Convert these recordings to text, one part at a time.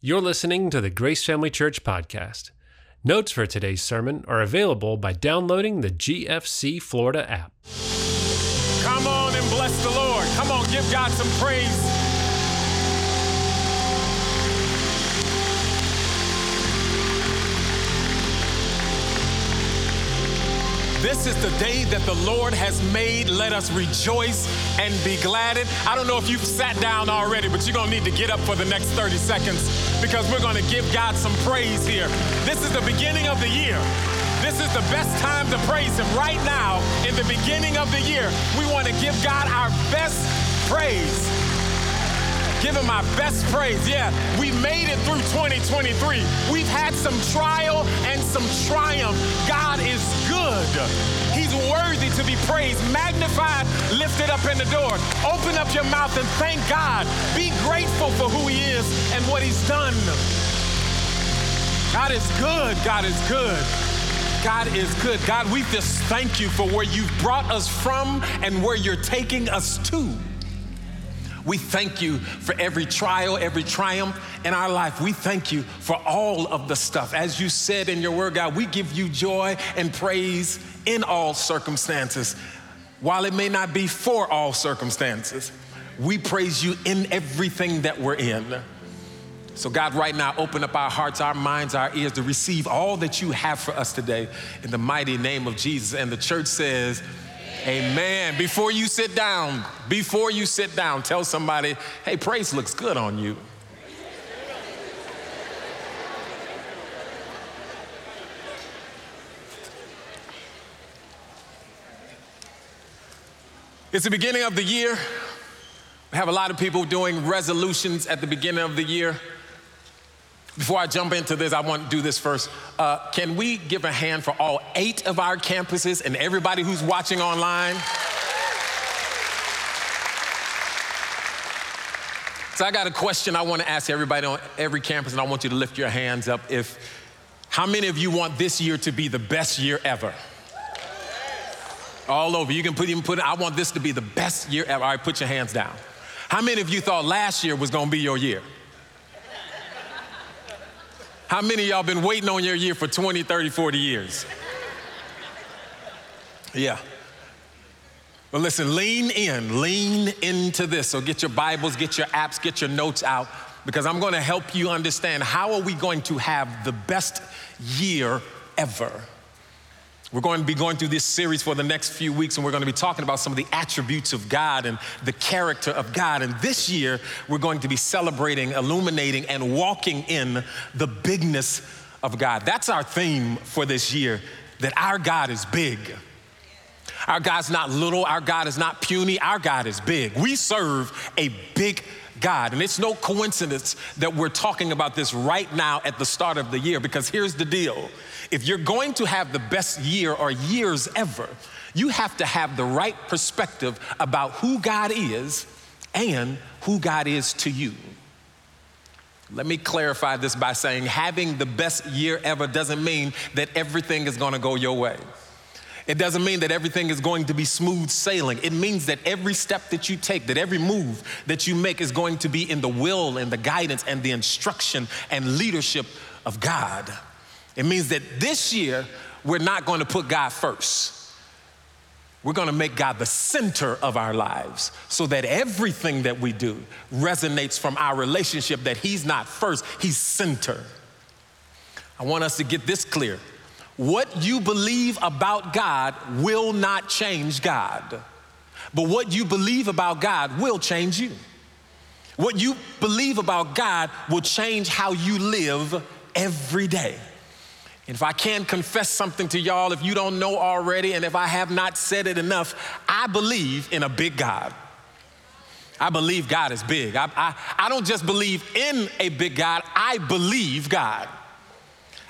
You're listening to the Grace Family Church podcast. Notes for today's sermon are available by downloading the GFC Florida app. Come on and bless the Lord. Come on, give God some praise. This is the day that the Lord has made. Let us rejoice and be glad in. I don't know if you've sat down already, but you're going to need to get up for the next 30 seconds because we're going to give God some praise here. This is the beginning of the year. This is the best time to praise Him right now in the beginning of the year. We want to give God our best praise. Give him our best praise. Yeah, we made it through 2023. We've had some trial and some triumph. God is good. He's worthy to be praised, magnified, lifted up in the door. Open up your mouth and thank God. Be grateful for who He is and what He's done. God is good. God is good. God is good. God, we just thank you for where you've brought us from and where you're taking us to. We thank you for every trial, every triumph in our life. We thank you for all of the stuff. As you said in your word, God, we give you joy and praise in all circumstances. While it may not be for all circumstances, we praise you in everything that we're in. So, God, right now, open up our hearts, our minds, our ears to receive all that you have for us today in the mighty name of Jesus. And the church says, Amen. Before you sit down, before you sit down, tell somebody, hey, praise looks good on you. It's the beginning of the year. We have a lot of people doing resolutions at the beginning of the year. Before I jump into this, I want to do this first. Uh, can we give a hand for all eight of our campuses and everybody who's watching online? So I got a question I want to ask everybody on every campus, and I want you to lift your hands up. If how many of you want this year to be the best year ever? All over. You can put even put. I want this to be the best year ever. All right, put your hands down. How many of you thought last year was going to be your year? How many of y'all been waiting on your year for 20, 30, 40 years? Yeah. But listen, lean in, lean into this. So get your Bibles, get your apps, get your notes out, because I'm going to help you understand how are we going to have the best year ever. We're going to be going through this series for the next few weeks, and we're going to be talking about some of the attributes of God and the character of God. And this year, we're going to be celebrating, illuminating, and walking in the bigness of God. That's our theme for this year that our God is big. Our God's not little, our God is not puny, our God is big. We serve a big God. And it's no coincidence that we're talking about this right now at the start of the year because here's the deal if you're going to have the best year or years ever, you have to have the right perspective about who God is and who God is to you. Let me clarify this by saying having the best year ever doesn't mean that everything is going to go your way. It doesn't mean that everything is going to be smooth sailing. It means that every step that you take, that every move that you make is going to be in the will and the guidance and the instruction and leadership of God. It means that this year, we're not going to put God first. We're going to make God the center of our lives so that everything that we do resonates from our relationship that He's not first, He's center. I want us to get this clear. What you believe about God will not change God, but what you believe about God will change you. What you believe about God will change how you live every day. And if I can confess something to y'all, if you don't know already, and if I have not said it enough, I believe in a big God. I believe God is big. I, I, I don't just believe in a big God, I believe God.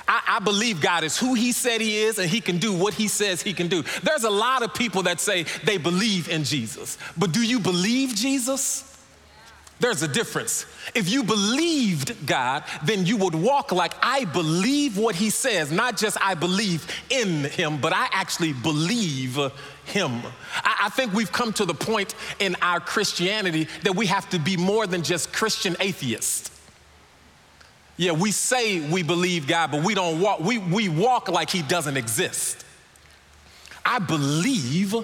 I, I, believe God is who He said He is and He can do what He says He can do. There's a lot of people that say they believe in Jesus, but do you believe Jesus? There's a difference. If you believed God, then you would walk like I believe what He says, not just I believe in Him, but I actually believe Him. I, I think we've come to the point in our Christianity that we have to be more than just Christian atheists. Yeah, we say we believe God, but we don't walk. We, we walk like He doesn't exist. I believe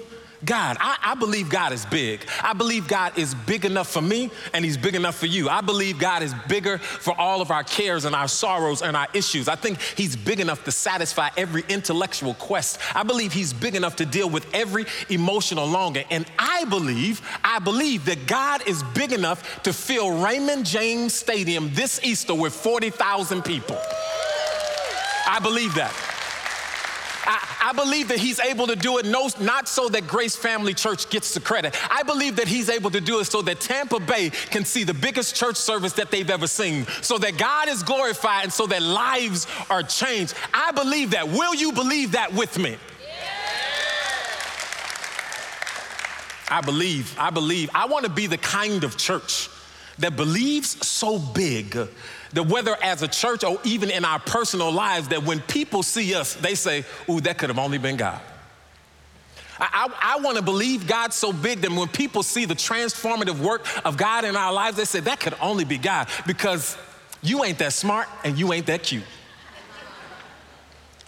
God. I, I, believe God is big. I believe God is big enough for me and He's big enough for you. I believe God is bigger for all of our cares and our sorrows and our issues. I think He's big enough to satisfy every intellectual quest. I believe He's big enough to deal with every emotional longing. And I believe, I believe that God is big enough to fill Raymond James Stadium this Easter with 40,000 people. I believe that. I, I, believe that he's able to do it no, not so that Grace Family Church gets the credit. I believe that he's able to do it so that Tampa Bay can see the biggest church service that they've ever seen, so that God is glorified and so that lives are changed. I believe that. Will you believe that with me? I believe, I believe. I want to be the kind of church that believes so big that whether as a church or even in our personal lives, that when people see us, they say, Ooh, that could have only been God. I, I, I want to believe God so big that when people see the transformative work of God in our lives, they say, That could only be God because you ain't that smart and you ain't that cute.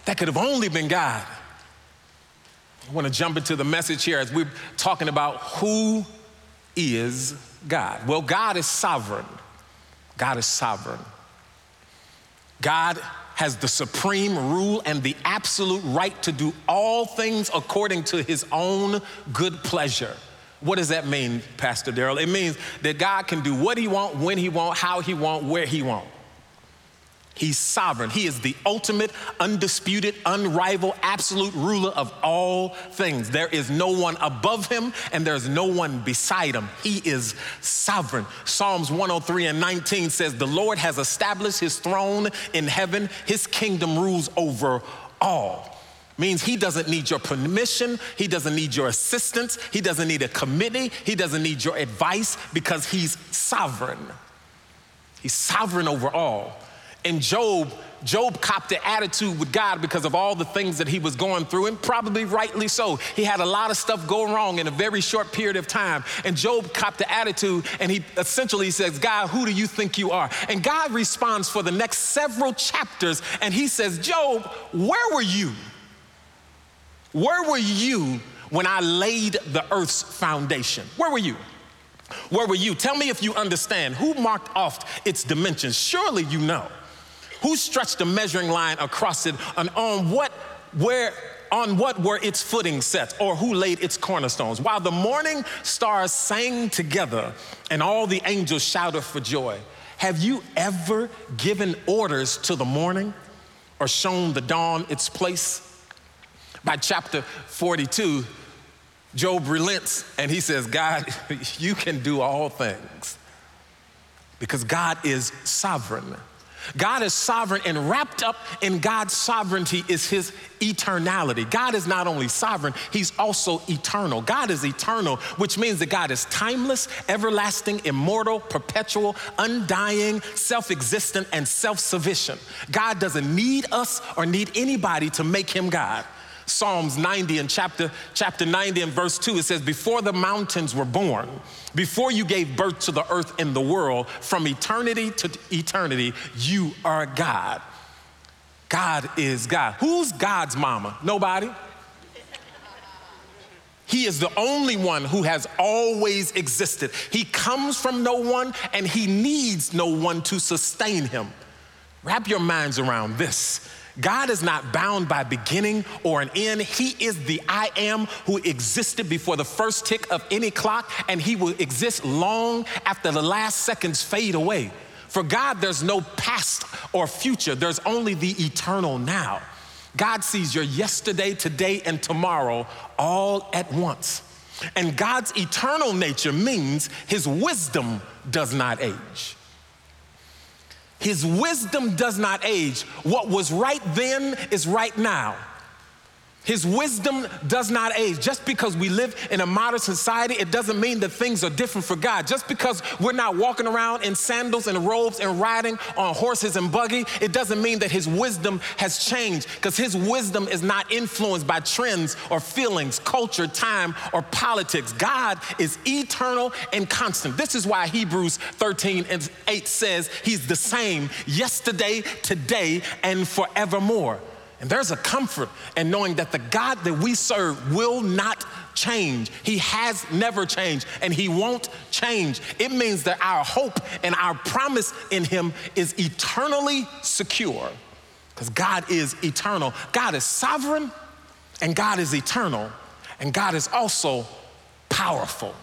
That could have only been God. I want to jump into the message here as we're talking about who is God. Well, God is sovereign. God is sovereign. God has the supreme rule and the absolute right to do all things according to his own good pleasure. What does that mean, Pastor Daryl? It means that God can do what he want, when he want, how he want, where he want. He's sovereign. He is the ultimate, undisputed, unrivaled, absolute ruler of all things. There is no one above him and there's no one beside him. He is sovereign. Psalms 103 and 19 says, The Lord has established his throne in heaven, his kingdom rules over all means he doesn't need your permission, he doesn't need your assistance, he doesn't need a committee, he doesn't need your advice because he's sovereign. He's sovereign over all. And Job, Job copped the attitude with God because of all the things that he was going through, and probably rightly so. He had a lot of stuff go wrong in a very short period of time. And Job copped the attitude, and he essentially says, God, who do you think you are? And God responds for the next several chapters, and he says, Job, where were you? Where were you when I laid the earth's foundation? Where were you? Where were you? Tell me if you understand. Who marked off its dimensions? Surely you know. Who stretched the measuring line across it and on what, where, on what were its footing set or who laid its cornerstones? While the morning stars sang together and all the angels shouted for joy, have you ever given orders to the morning or shown the dawn its place? By chapter 42, Job relents and he says, God, you can do all things because God is sovereign. God is sovereign, and wrapped up in God's sovereignty is his eternality. God is not only sovereign, he's also eternal. God is eternal, which means that God is timeless, everlasting, immortal, perpetual, undying, self existent, and self sufficient. God doesn't need us or need anybody to make him God. Psalms 90 and chapter, chapter 90 and verse 2, it says, Before the mountains were born, before you gave birth to the earth and the world, from eternity to eternity, you are God. God is God. Who's God's mama? Nobody. He is the only one who has always existed. He comes from no one and he needs no one to sustain him. Wrap your minds around this. God is not bound by beginning or an end. He is the I am who existed before the first tick of any clock, and He will exist long after the last seconds fade away. For God, there's no past or future, there's only the eternal now. God sees your yesterday, today, and tomorrow all at once. And God's eternal nature means His wisdom does not age. His wisdom does not age. What was right then is right now. His wisdom does not age. Just because we live in a modern society, it doesn't mean that things are different for God. Just because we're not walking around in sandals and robes and riding on horses and buggy, it doesn't mean that His wisdom has changed because His wisdom is not influenced by trends or feelings, culture, time, or politics. God is eternal and constant. This is why Hebrews 13 and 8 says He's the same yesterday, today, and forevermore. And there's a comfort in knowing that the God that we serve will not change. He has never changed and He won't change. It means that our hope and our promise in Him is eternally secure because God is eternal. God is sovereign and God is eternal and God is also powerful.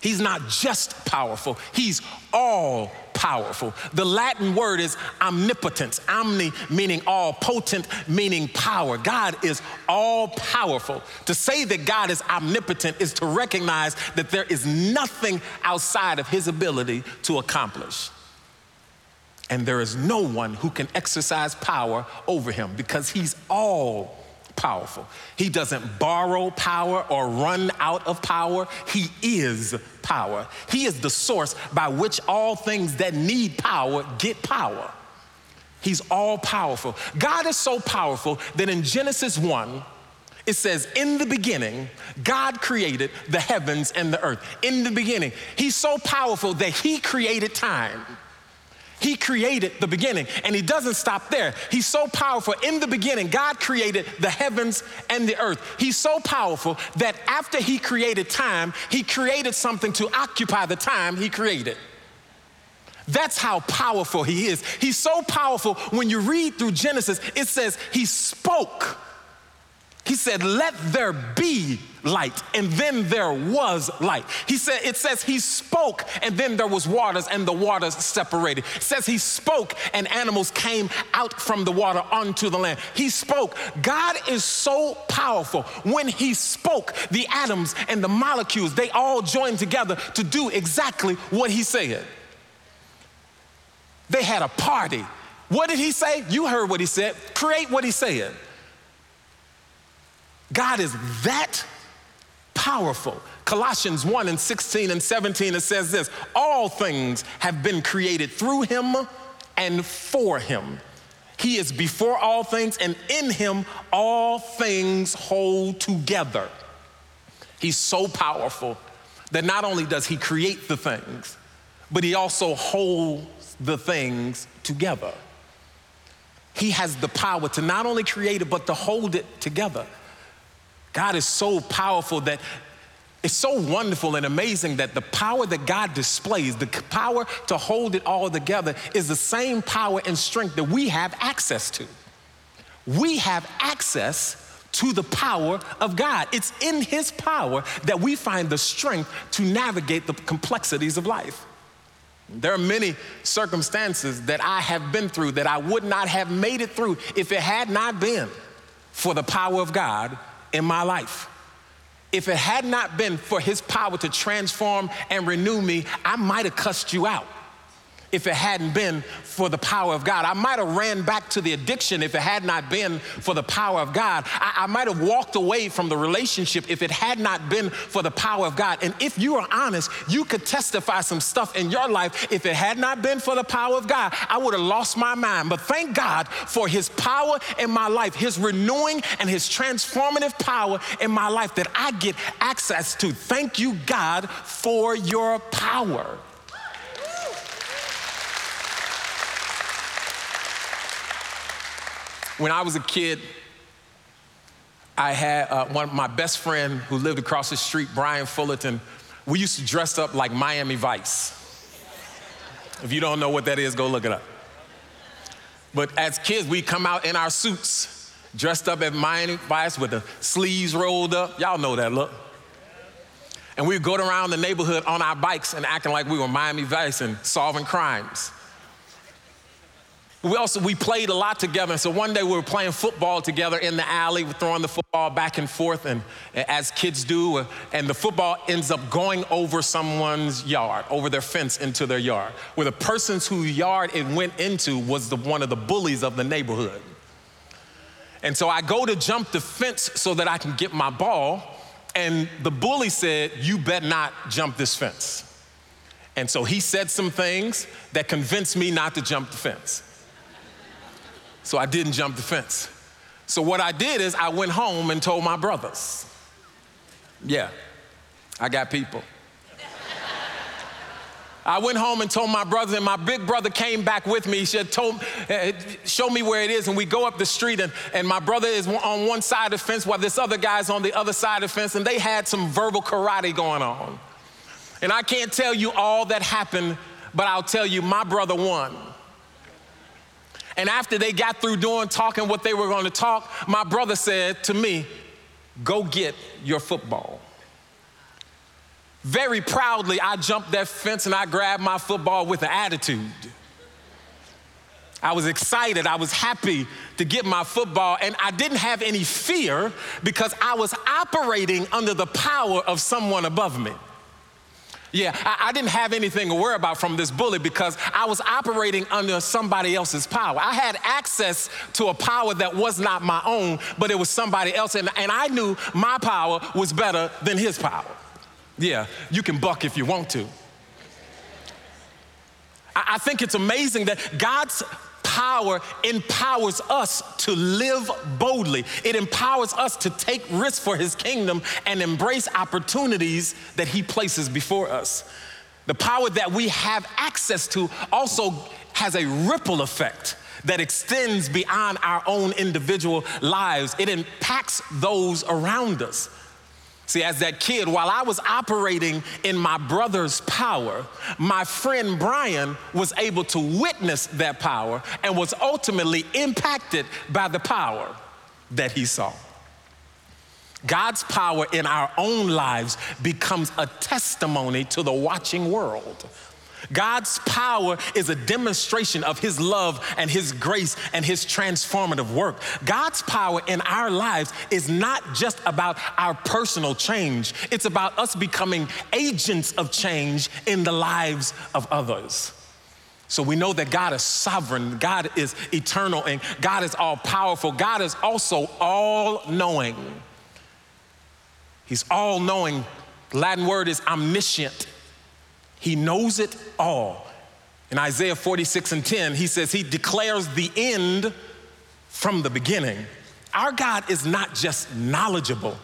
He's not just powerful, He's all powerful. The Latin word is omnipotence, omni meaning all, potent meaning power. God is all powerful. To say that God is omnipotent is to recognize that there is nothing outside of his ability to accomplish. And there is no one who can exercise power over him because he's all powerful. He doesn't borrow power or run out of power. He is power. He is the source by which all things that need power get power. He's all powerful. God is so powerful that in Genesis 1, it says, In the beginning, God created the heavens and the earth. In the beginning. He's so powerful that He created time. He created the beginning, and He doesn't stop there. He's so powerful. In the beginning, God created the heavens and the earth. He's so powerful that after He created time, He created something to occupy the time He created. That's how powerful He is. He's so powerful. When you read through Genesis, it says He spoke he said, Let there be light, and then there was light. He said, It says he spoke, and then there was waters, and the waters separated. It says he spoke, and animals came out from the water onto the land. He spoke. God is so powerful. When he spoke, the atoms and the molecules, they all joined together to do exactly what he said. They had a party. What did he say? You heard what he said. Create what he said. God is that powerful. Colossians 1 and 16 and 17, it says this All things have been created through him and for him. He is before all things, and in him all things hold together. He's so powerful that not only does he create the things, but he also holds the things together. He has the power to not only create it, but to hold it together. God is so powerful that it's so wonderful and amazing that the power that God displays, the power to hold it all together, is the same power and strength that we have access to. We have access to the power of God. It's in His power that we find the strength to navigate the complexities of life. There are many circumstances that I have been through that I would not have made it through if it had not been for the power of God in my life. If it had not been for his power to transform and renew me, I might have cussed you out if it hadn't been for the power of God. I might have ran back to the addiction if it had not been for the power of God. I, I, might have walked away from the relationship if it had not been for the power of God. And if you are honest, you could testify some stuff in your life. If it had not been for the power of God, I would have lost my mind. But thank God for his power in my life, his renewing and his transformative power in my life that I get access to. Thank you, God, for your power. When I was a kid, I had uh, one my best friend who lived across the street, Brian Fullerton. We used to dress up like Miami Vice. If you don't know what that is, go look it up. But as kids, we come out in our suits, dressed up at Miami Vice with the sleeves rolled up. Y'all know that look. And we'd go around the neighborhood on our bikes and acting like we were Miami Vice and solving crimes. We also we played a lot together. So one day we were playing football together in the alley, throwing the football back and forth, and as kids do, uh, and the football ends up going over someone's yard, over their fence into their yard, where the person's whose yard it went into was the, one of the bullies of the neighborhood. And so I go to jump the fence so that I can get my ball. And the bully said, You bet not jump this fence. And so he said some things that convinced me not to jump the fence. So I didn't jump the fence. So what I did is I went home and told my brothers. Yeah, I got people. I went home and told my brothers, and my big brother came back with me. He said, told, uh, show me where it is. And we go up the street, and, and my brother is on one side of the fence while this other guy's on the other side of the fence, and they had some verbal karate going on. And I can't tell you all that happened, but I'll tell you my brother won. And after they got through doing, talking what they were going to talk, my brother said to me, Go get your football. Very proudly, I jumped that fence and I grabbed my football with an attitude. I was excited. I was happy to get my football, and I didn't have any fear because I was operating under the power of someone above me. Yeah, I, I, didn't have anything to worry about from this bully because I was operating under somebody else's power. I had access to a power that was not my own, but it was somebody else, and, and I knew my power was better than his power. Yeah, you can buck if you want to. I, I think it's amazing that God's power empowers us to live boldly. It empowers us to take risks for his kingdom and embrace opportunities that he places before us. The power that we have access to also has a ripple effect that extends beyond our own individual lives. It impacts those around us. See, as that kid, while I was operating in my brother's power, my friend Brian was able to witness that power and was ultimately impacted by the power that he saw. God's power in our own lives becomes a testimony to the watching world. God's power is a demonstration of His love and His grace and His transformative work. God's power in our lives is not just about our personal change, it's about us becoming agents of change in the lives of others. So we know that God is sovereign, God is eternal, and God is all powerful. God is also all knowing. He's all knowing. Latin word is omniscient. He knows it all. In Isaiah 46 and 10, he says he declares the end from the beginning. Our God is not just knowledgeable,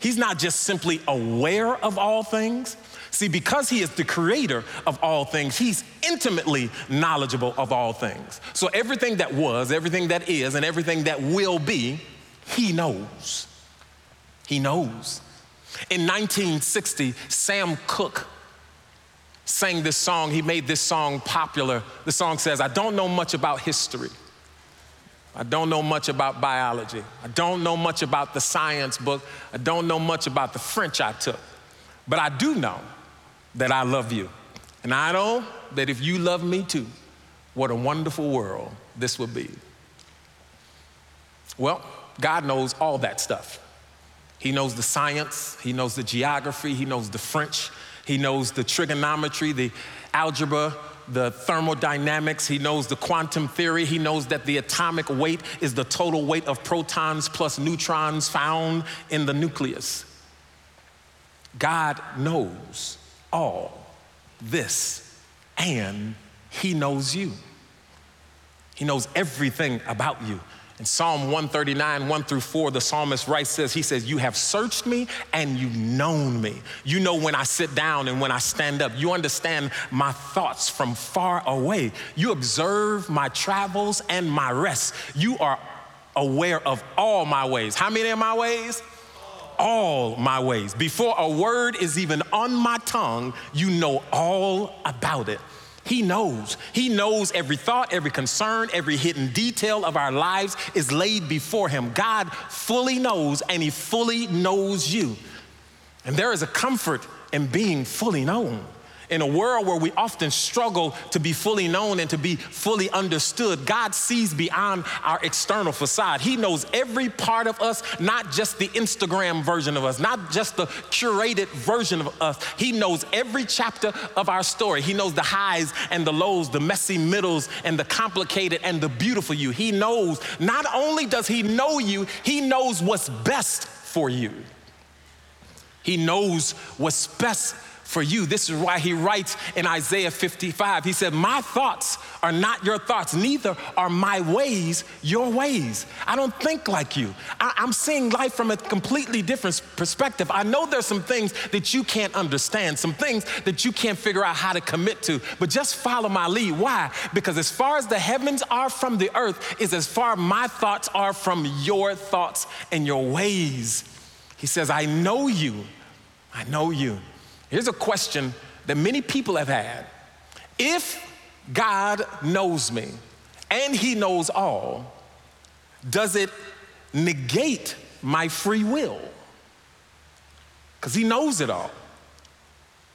He's not just simply aware of all things. See, because He is the creator of all things, He's intimately knowledgeable of all things. So everything that was, everything that is, and everything that will be, He knows. He knows. In 1960, Sam Cooke sang this song. He made this song popular. The song says, I don't know much about history. I don't know much about biology. I don't know much about the science book. I don't know much about the French I took. But I do know that I love you. And I know that if you love me too, what a wonderful world this would be. Well, God knows all that stuff. He knows the science, He knows the geography, He knows the French, he knows the trigonometry, the algebra, the thermodynamics. He knows the quantum theory. He knows that the atomic weight is the total weight of protons plus neutrons found in the nucleus. God knows all this, and He knows you. He knows everything about you. In Psalm 139, 1 through 4, the psalmist writes says, he says, You have searched me and you've known me. You know when I sit down and when I stand up. You understand my thoughts from far away. You observe my travels and my rest. You are aware of all my ways. How many of my ways? All my ways. Before a word is even on my tongue, you know all about it. He knows. He knows every thought, every concern, every hidden detail of our lives is laid before Him. God fully knows, and He fully knows you. And there is a comfort in being fully known. In a world where we often struggle to be fully known and to be fully understood, God sees beyond our external facade. He knows every part of us, not just the Instagram version of us, not just the curated version of us. He knows every chapter of our story. He knows the highs and the lows, the messy middles and the complicated and the beautiful you. He knows, not only does He know you, He knows what's best for you. He knows what's best for you. This is why he writes in Isaiah 55. He said, My thoughts are not your thoughts, neither are my ways your ways. I don't think like you. I, am seeing life from a completely different perspective. I know there's some things that you can't understand, some things that you can't figure out how to commit to, but just follow my lead. Why? Because as far as the heavens are from the earth, is as far my thoughts are from your thoughts and your ways. He says, I know you. I know you. Here's a question that many people have had If God knows me and He knows all, does it negate my free will? Because He knows it all.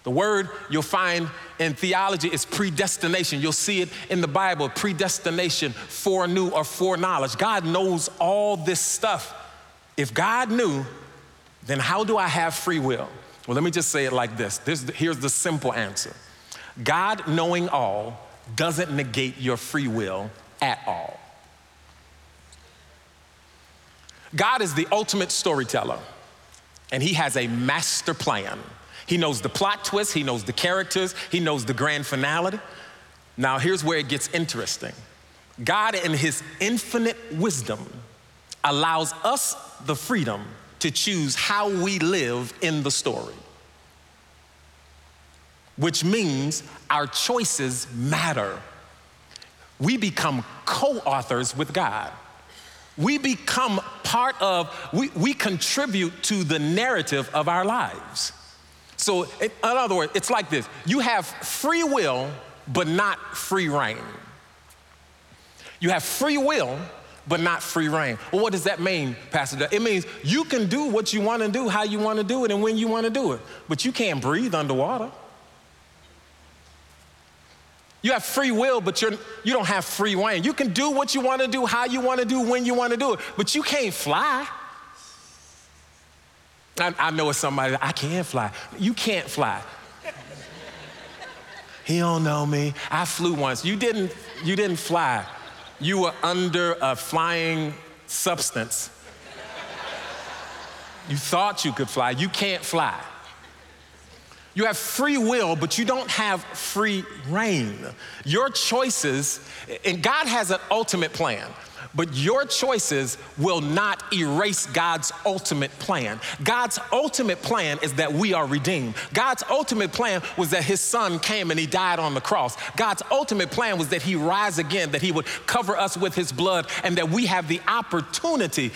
The word you'll find in theology is predestination. You'll see it in the Bible predestination, foreknew, or foreknowledge. God knows all this stuff. If God knew, then how do I have free will? Well, let me just say it like this. this here's the simple answer God knowing all doesn't negate your free will at all. God is the ultimate storyteller, and He has a master plan. He knows the plot twist, He knows the characters, He knows the grand finale. Now, here's where it gets interesting God, in His infinite wisdom, allows us the freedom to choose how we live in the story. Which means our choices matter. We become co authors with God. We become part of, we, we contribute to the narrative of our lives. So, in other words, it's like this you have free will, but not free rein. You have free will, but not free rein. Well, what does that mean, Pastor? It means you can do what you want to do, how you want to do it, and when you want to do it, but you can't breathe underwater. You have free will, but you're, you don't have free rein. You can do what you want to do, how you want to do, when you want to do it, but you can't fly. I, I know it's somebody, I can't fly. You can't fly. he don't know me. I flew once. You didn't, you didn't fly you were under a flying substance. You thought you could fly, you can't fly. You have free will, but you don't have free rein. Your choices, and God has an ultimate plan but your choices will not erase God's ultimate plan. God's ultimate plan is that we are redeemed. God's ultimate plan was that his son came and he died on the cross. God's ultimate plan was that he rise again, that he would cover us with his blood, and that we have the opportunity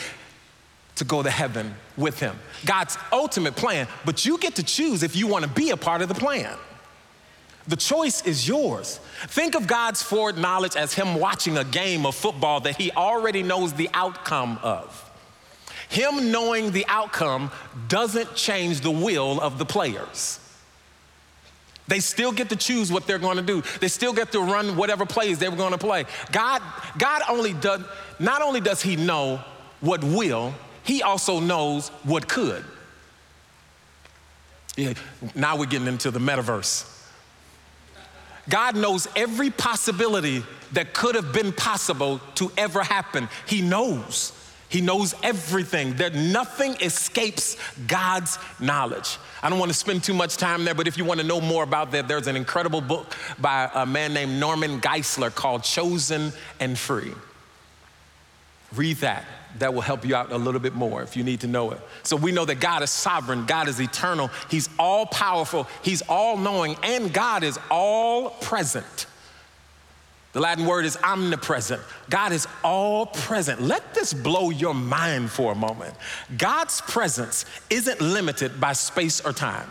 to go to heaven with him. God's ultimate plan, but you get to choose if you want to be a part of the plan. The choice is yours. Think of God's foreknowledge as Him watching a game of football that He already knows the outcome of. Him knowing the outcome doesn't change the will of the players. They still get to choose what they're going to do. They still get to run whatever plays they were going to play. God, God only does, not only does He know what will, He also knows what could. Yeah, now we're getting into the metaverse. God knows every possibility that could have been possible to ever happen. He knows. He knows everything. That nothing escapes God's knowledge. I don't want to spend too much time there, but if you want to know more about that, there's an incredible book by a man named Norman Geisler called Chosen and Free. Read that that will help you out a little bit more if you need to know it. So we know that God is sovereign, God is eternal, He's all powerful, He's all knowing, and God is all present. The Latin word is omnipresent. God is all present. Let this blow your mind for a moment. God's presence isn't limited by space or time.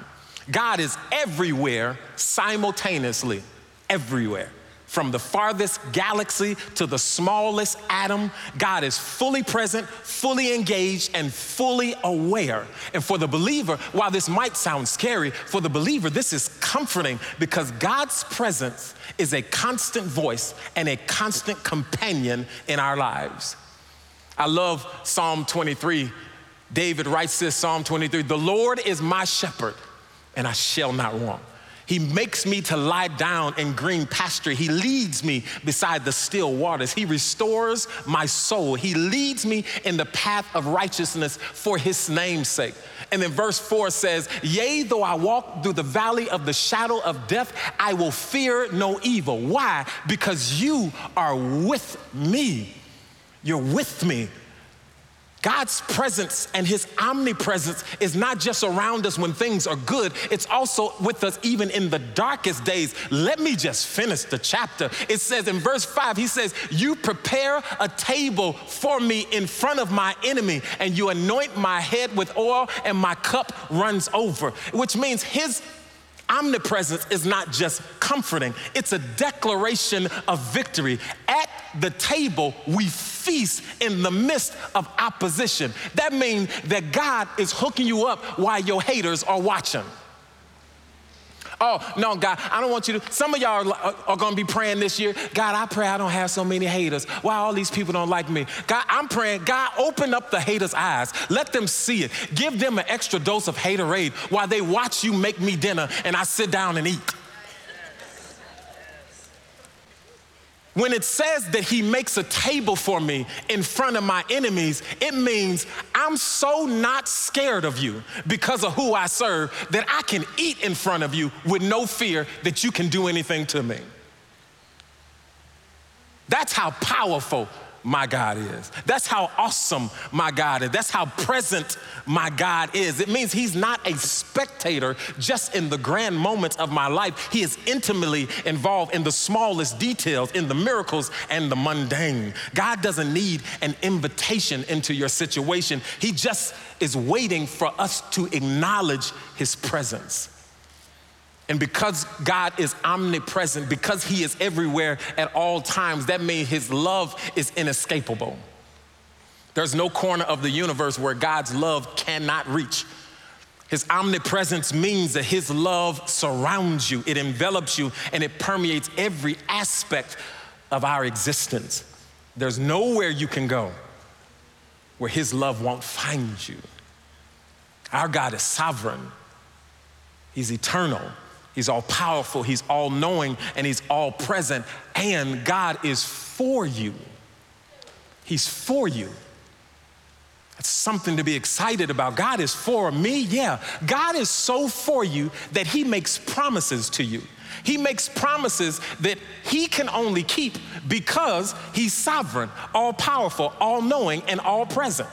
God is everywhere simultaneously, everywhere. From the farthest galaxy to the smallest atom, God is fully present, fully engaged, and fully aware. And for the believer, while this might sound scary, for the believer, this is comforting because God's presence is a constant voice and a constant companion in our lives. I love Psalm 23. David writes this Psalm 23 The Lord is my shepherd, and I shall not want. He makes me to lie down in green pasture. He leads me beside the still waters. He restores my soul. He leads me in the path of righteousness for his name's sake. And then verse 4 says, Yea, though I walk through the valley of the shadow of death, I will fear no evil. Why? Because you are with me. You're with me. God's presence and his omnipresence is not just around us when things are good, it's also with us even in the darkest days. Let me just finish the chapter. It says in verse 5, he says, You prepare a table for me in front of my enemy, and you anoint my head with oil, and my cup runs over, which means his Omnipresence is not just comforting, it's a declaration of victory. At the table, we feast in the midst of opposition. That means that God is hooking you up while your haters are watching. Oh, no, God, I don't want you to. Some of y'all uh, are, are going to be praying this year. God, I pray I don't have so many haters. Why all these people don't like me? God, I'm praying, God, open up the haters' eyes. Let them see it. Give them an extra dose of haterade while they watch you make me dinner and I sit down and eat. When it says that he makes a table for me in front of my enemies, it means I'm so not scared of you because of who I serve that I can eat in front of you with no fear that you can do anything to me. That's how powerful my God is. That's how awesome my God is. That's how present my God is. It means He's not a spectator just in the grand moments of my life. He is intimately involved in the smallest details, in the miracles and the mundane. God doesn't need an invitation into your situation, He just is waiting for us to acknowledge His presence. And because God is omnipresent, because He is everywhere at all times, that means His love is inescapable. There's no corner of the universe where God's love cannot reach. His omnipresence means that His love surrounds you, it envelops you, and it permeates every aspect of our existence. There's nowhere you can go where His love won't find you. Our God is sovereign, He's eternal. He's all powerful, He's all knowing, and He's all present. And God is for you. He's for you. That's something to be excited about. God is for me, yeah. God is so for you that He makes promises to you. He makes promises that He can only keep because He's sovereign, all powerful, all knowing, and all present.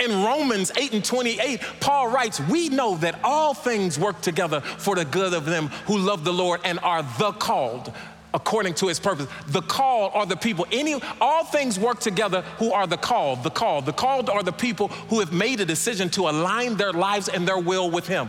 In Romans 8 and 28, Paul writes, We know that all things work together for the good of them who love the Lord and are the called according to his purpose. The called are the people. Any all things work together who are the called, the called. The called are the people who have made a decision to align their lives and their will with him.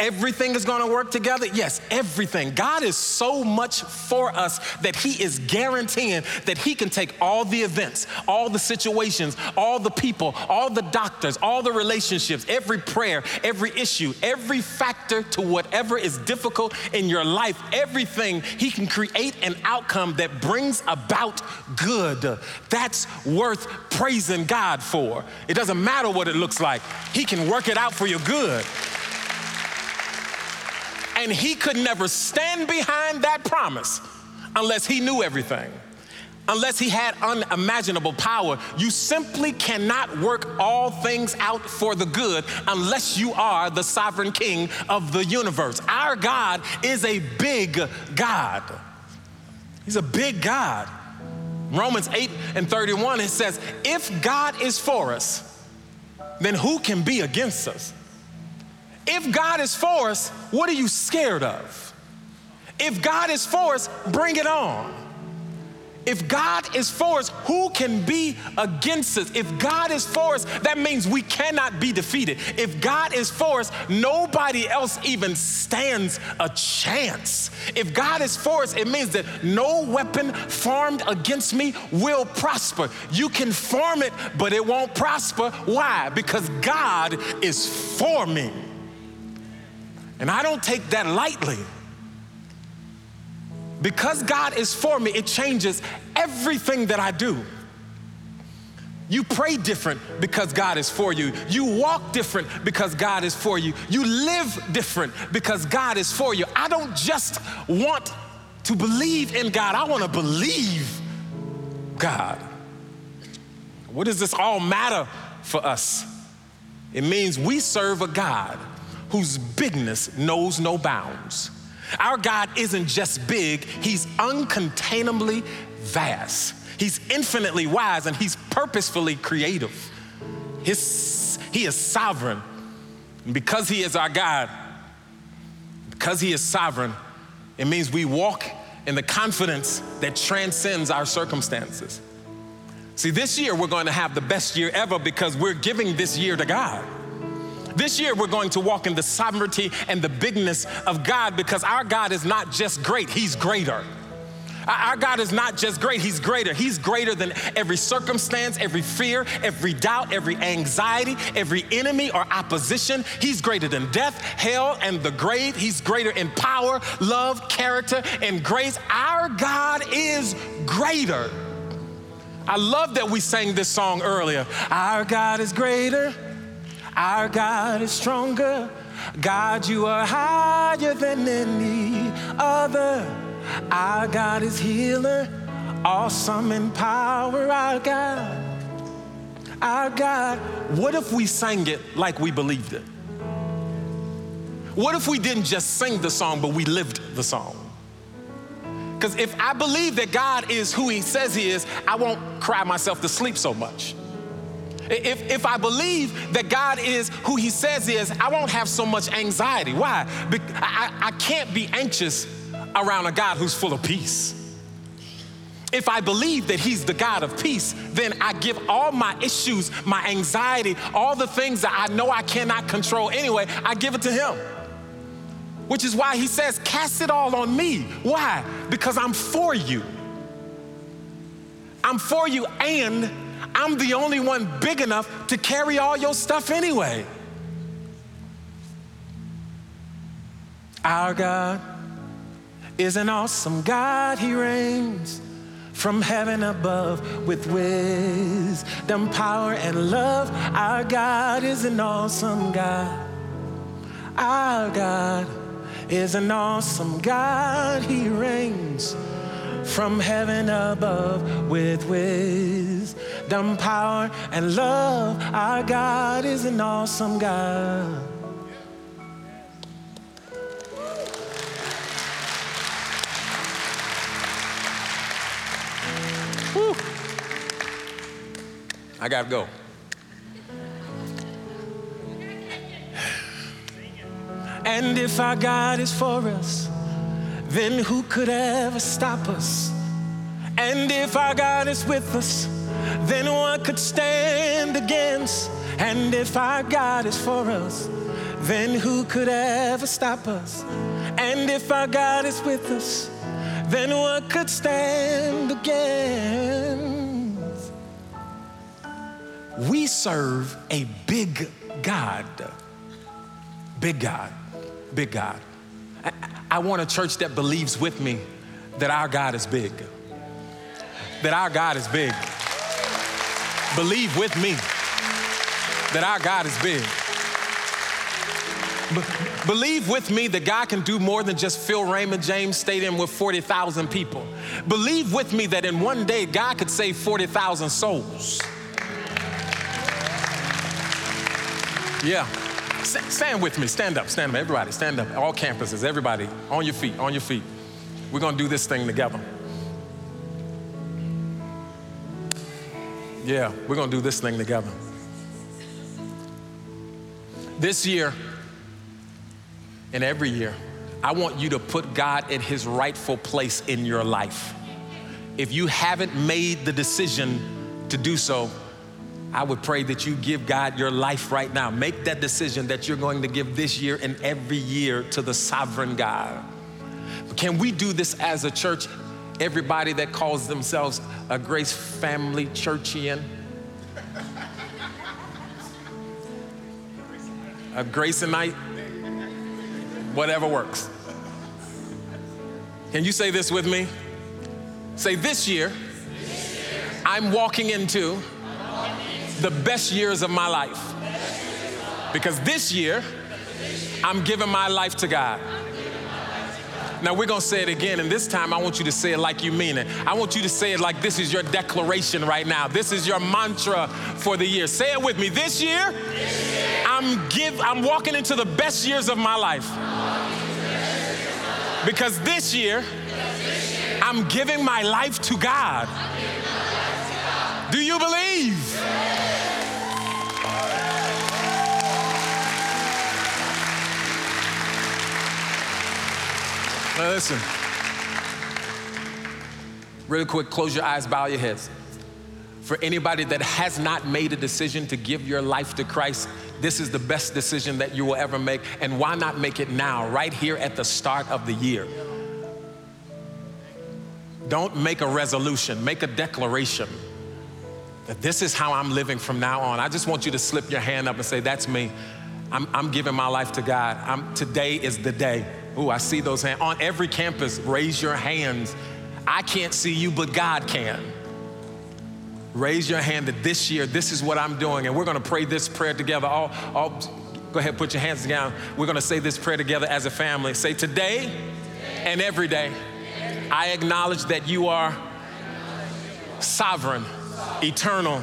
Everything is going to work together? Yes, everything. God is so much for us that He is guaranteeing that He can take all the events, all the situations, all the people, all the doctors, all the relationships, every prayer, every issue, every factor to whatever is difficult in your life, everything, He can create an outcome that brings about good. That's worth praising God for. It doesn't matter what it looks like, He can work it out for your good. And he could never stand behind that promise unless he knew everything. Unless he had unimaginable power, you simply cannot work all things out for the good unless you are the sovereign king of the universe. Our God is a big God. He's a big God. Romans 8 and 31, it says, If God is for us, then who can be against us? If God is for us, what are you scared of? If God is for us, bring it on. If God is for us, who can be against us? If God is for us, that means we cannot be defeated. If God is for us, nobody else even stands a chance. If God is for us, it means that no weapon formed against me will prosper. You can form it, but it won't prosper. Why? Because God is for me. And I don't take that lightly. Because God is for me, it changes everything that I do. You pray different because God is for you. You walk different because God is for you. You live different because God is for you. I don't just want to believe in God, I want to believe God. What does this all matter for us? It means we serve a God whose bigness knows no bounds. Our God isn't just big, He's uncontainably vast. He's infinitely wise and He's purposefully creative. His, he is sovereign. And because He is our God, because He is sovereign, it means we walk in the confidence that transcends our circumstances. See, this year we're going to have the best year ever because we're giving this year to God. This year, we're going to walk in the sovereignty and the bigness of God because our God is not just great, He's greater. Our God is not just great, He's greater. He's greater than every circumstance, every fear, every doubt, every anxiety, every enemy or opposition. He's greater than death, hell, and the grave. He's greater in power, love, character, and grace. Our God is greater. I love that we sang this song earlier. Our God is greater. Our God is stronger. God, you are higher than any other. Our God is healer, awesome in power. Our God, our God. What if we sang it like we believed it? What if we didn't just sing the song, but we lived the song? Because if I believe that God is who He says He is, I won't cry myself to sleep so much. If, if I believe that God is who He says is, I won't have so much anxiety. Why? Because I, I can't be anxious around a God who's full of peace. If I believe that He's the God of peace, then I give all my issues, my anxiety, all the things that I know I cannot control anyway, I give it to Him. Which is why He says, Cast it all on me. Why? Because I'm for you. I'm for you and I'm the only one big enough to carry all your stuff anyway. Our God is an awesome God, He reigns from heaven above with wisdom, power, and love. Our God is an awesome God. Our God is an awesome God, He reigns from heaven above with wisdom, power, and love. Our God is an awesome God. I gotta go. And if our God is for us, then who could ever stop us? And if our God is with us, then what could stand against? And if our God is for us, then who could ever stop us? And if our God is with us, then what could stand against? We serve a big God. Big God. Big God. I, I want a church that believes with me that our God is big. That our God is big. Believe with me that our God is big. Be- believe with me that God can do more than just fill Raymond James Stadium with 40,000 people. Believe with me that in one day God could save 40,000 souls. Yeah. Stand with me. Stand up. Stand up. Everybody, stand up. All campuses, everybody, on your feet, on your feet. We're going to do this thing together. Yeah, we're going to do this thing together. This year and every year, I want you to put God in his rightful place in your life. if you haven't made the decision to do so, I would pray that you give God your life right now. Make that decision that you're going to give this year and every year to the sovereign God. Can we do this as a church? Everybody that calls themselves a Grace Family Churchian, a Graceanite, whatever works. Can you say this with me? Say, this year, I'm walking into the best years of my life. Because this year, I'm giving my life to God. Now we're gonna say it again, and this time I want you to say it like you mean it. I want you to say it like this is your declaration right now. This is your mantra for the year. Say it with me. This year, I'm give I'm walking into the best years of my life. Because this year, I'm giving my life to God. Do you believe? Now listen. Really quick, close your eyes, bow your heads. For anybody that has not made a decision to give your life to Christ, this is the best decision that you will ever make. And why not make it now, right here at the start of the year? Don't make a resolution, make a declaration that this is how I'm living from now on. I just want you to slip your hand up and say, That's me. I'm, I'm giving my life to God. I'm, today is the day. Ooh, I see those hands. On every campus, raise your hands. I can't see you, but God can. Raise your hand that this year, this is what I'm doing. And we're going to pray this prayer together. All, all, go ahead, put your hands down. We're going to say this prayer together as a family. Say, Today and every day, I acknowledge that you are sovereign, eternal,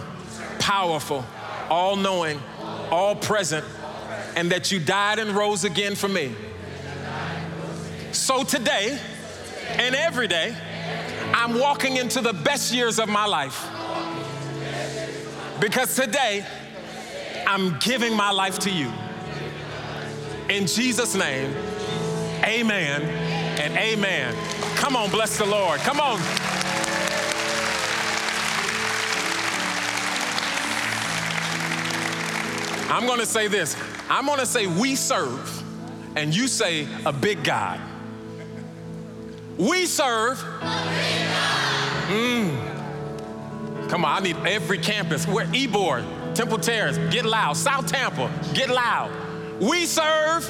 powerful, all knowing, all present, and that you died and rose again for me. So today and every day, I'm walking into the best years of my life. Because today, I'm giving my life to you. In Jesus' name, amen and amen. Come on, bless the Lord. Come on. I'm gonna say this. I'm gonna say we serve, and you say a big God. We serve. Mm. Come on, I need every campus. We're Ybor, Temple Terrace, get loud. South Tampa, get loud. We serve.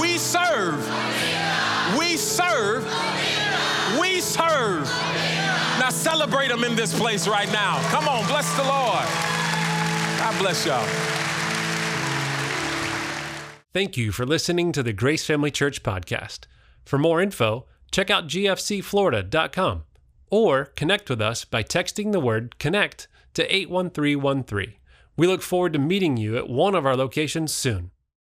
We serve. We serve. We serve. Now celebrate them in this place right now. Come on, bless the Lord. God bless y'all. Thank you for listening to the Grace Family Church podcast. For more info, check out gfcflorida.com or connect with us by texting the word connect to 81313. We look forward to meeting you at one of our locations soon.